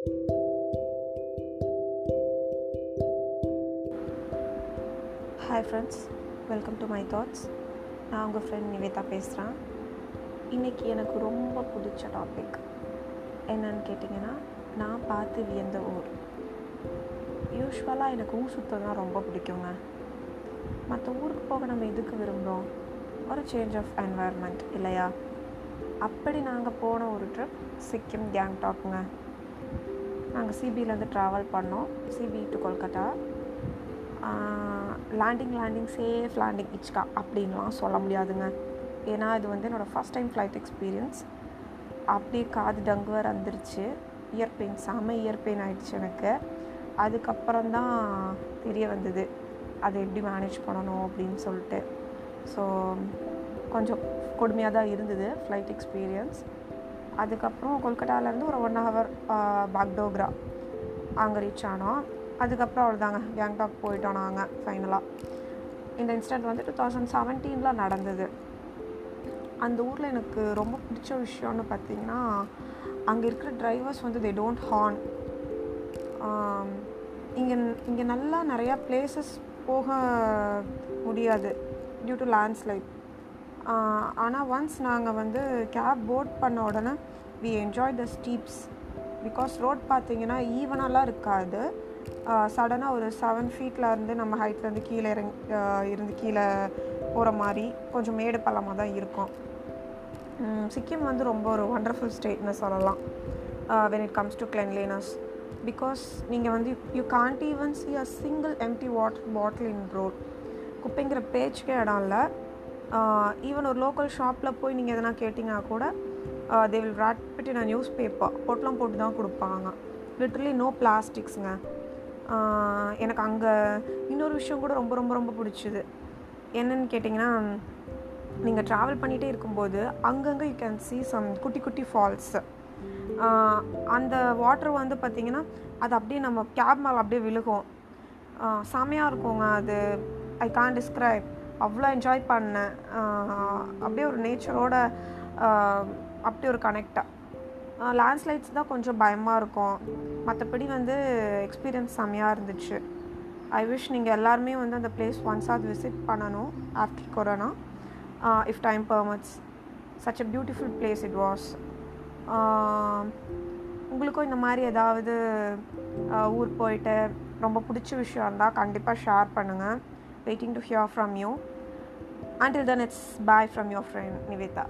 Hi friends welcome to my thoughts நான் உங்கள் friend Nivetha பேசுகிறேன் இன்றைக்கி எனக்கு ரொம்ப பிடிச்ச டாபிக் என்னன்னு கேட்டிங்கன்னா நான் பார்த்து வியந்த ஊர். யூஸ்வலாக எனக்கு ஊர் சுத்தம் ரொம்ப பிடிக்குங்க. மற்ற ஊருக்கு போக நம்ம எதுக்கு விரும்புகிறோம் ஒரு சேஞ்ச் ஆஃப் என்வாயர்மெண்ட் இல்லையா? அப்படி நாங்கள் போன ஒரு ட்ரிப் சிக்கிம் கேங்டாக்குங்க நாங்கள் சிபிலேருந்து ட்ராவல் பண்ணோம். CP to Kolkata landing landing safe landing இச்கா அப்படின்லாம் சொல்ல முடியாதுங்க. ஏன்னா இது வந்து என்னோடய ஃபஸ்ட் டைம் ஃப்ளைட் எக்ஸ்பீரியன்ஸ் அப்படியே காது டங்கு வேறு வந்துருச்சு. இயர் பெயின் செம இயர் பெயின் ஆகிடுச்சு எனக்கு. அதுக்கப்புறம் தான் தெரிய வந்தது. அதை எப்படி மேனேஜ் பண்ணணும் அப்படின்னு சொல்லிட்டு. ஸோ கொஞ்சம் கொடுமையாக தான் இருந்தது ஃப்ளைட் எக்ஸ்பீரியன்ஸ் அதுக்கப்புறம் கொல்கட்டாலேருந்து ஒரு ஒன் ஹவர் பாக்டோக்ரா அங்கே ரீச் ஆனோம். அதுக்கப்புறம் அவ்வளோதாங்க கேங்டாக் போயிட்டோம் நாங்கள் ஃபைனலாக இந்த இன்சிடெண்ட் வந்து டூ தௌசண்ட் செவன்டீனில் நடந்தது. அந்த ஊரில் எனக்கு ரொம்ப பிடிச்ச விஷயம்னு பார்த்தீங்கன்னா அங்கே இருக்கிற டிரைவர்ஸ் வந்து தே டோன்ட் ஹார்ன் இங்கே இங்கே நல்லா நிறையா பிளேசஸ் போக முடியாது டியூ டு லேண்ட்ஸ்லைட் ஆனால் ஒன்ஸ் நாங்கள் வந்து கேப் போட் பண்ண உடனே we enjoy the steeps because road பார்த்தீங்கன்னா ஈவனெல்லாம் இருக்காது. சடனாக ஒரு செவன் ஃபீட்டில் இருந்து நம்ம ஹைட்லேருந்து கீழே இறங்கி இருந்து கீழே போகிற மாதிரி கொஞ்சம் மேடு பள்ளமாக தான் இருக்கும். சிக்கிம் வந்து ரொம்ப ஒரு ஒண்டர்ஃபுல் ஸ்டேட்னு சொல்லலாம். When it comes to cleanliness because நீங்கள் வந்து you can't even see a single empty water bottle in road குப்பைங்கிற பேச்சுக்கே இடம் இல்லை. ஈவன் ஒரு லோக்கல் ஷாப்பில் போய் நீங்கள் எதனா கேட்டிங்கன்னா கூட they will wrap it in newspaper பொட்டலம் போட்டு தான் கொடுப்பாங்க. லிட்ரலி நோ பிளாஸ்டிக்ஸுங்க எனக்கு அங்கே இன்னொரு விஷயம் கூட ரொம்ப ரொம்ப ரொம்ப பிடிச்சிது. என்னன்னு கேட்டிங்கன்னா நீங்கள் ட்ராவல் பண்ணிகிட்டே இருக்கும்போது அங்கங்கே யூ கேன் சீ சம் குட்டி குட்டி ஃபால்ஸு அந்த வாட்டர் வந்து பார்த்திங்கன்னா அது அப்படியே நம்ம கேப் மேலே அப்படியே விழுகும். செமையாக இருக்குங்க அது. ஐ கான் டிஸ்கிரைப் அவ்வளோ என்ஜாய் பண்ணேன். அப்படியே ஒரு நேச்சரோட அப்படி ஒரு கனெக்டாக லேண்ட்ஸ்லைட்ஸ் தான் கொஞ்சம் பயமாக இருக்கும். மற்றபடி வந்து எக்ஸ்பீரியன்ஸ் செம்மையாக இருந்துச்சு. ஐ விஷ் நீங்கள் எல்லாருமே வந்து அந்த பிளேஸ் ஆத் விசிட் பண்ணணும் after corona if time permits such a beautiful place it was உங்களுக்கும் இந்த மாதிரி ஏதாவது ஊர் போயிட்டு ரொம்ப பிடிச்ச விஷயம் இருந்தால் கண்டிப்பாக ஷேர் பண்ணுங்கள் waiting to hear from you. Until then, it's bye from your friend Nivita.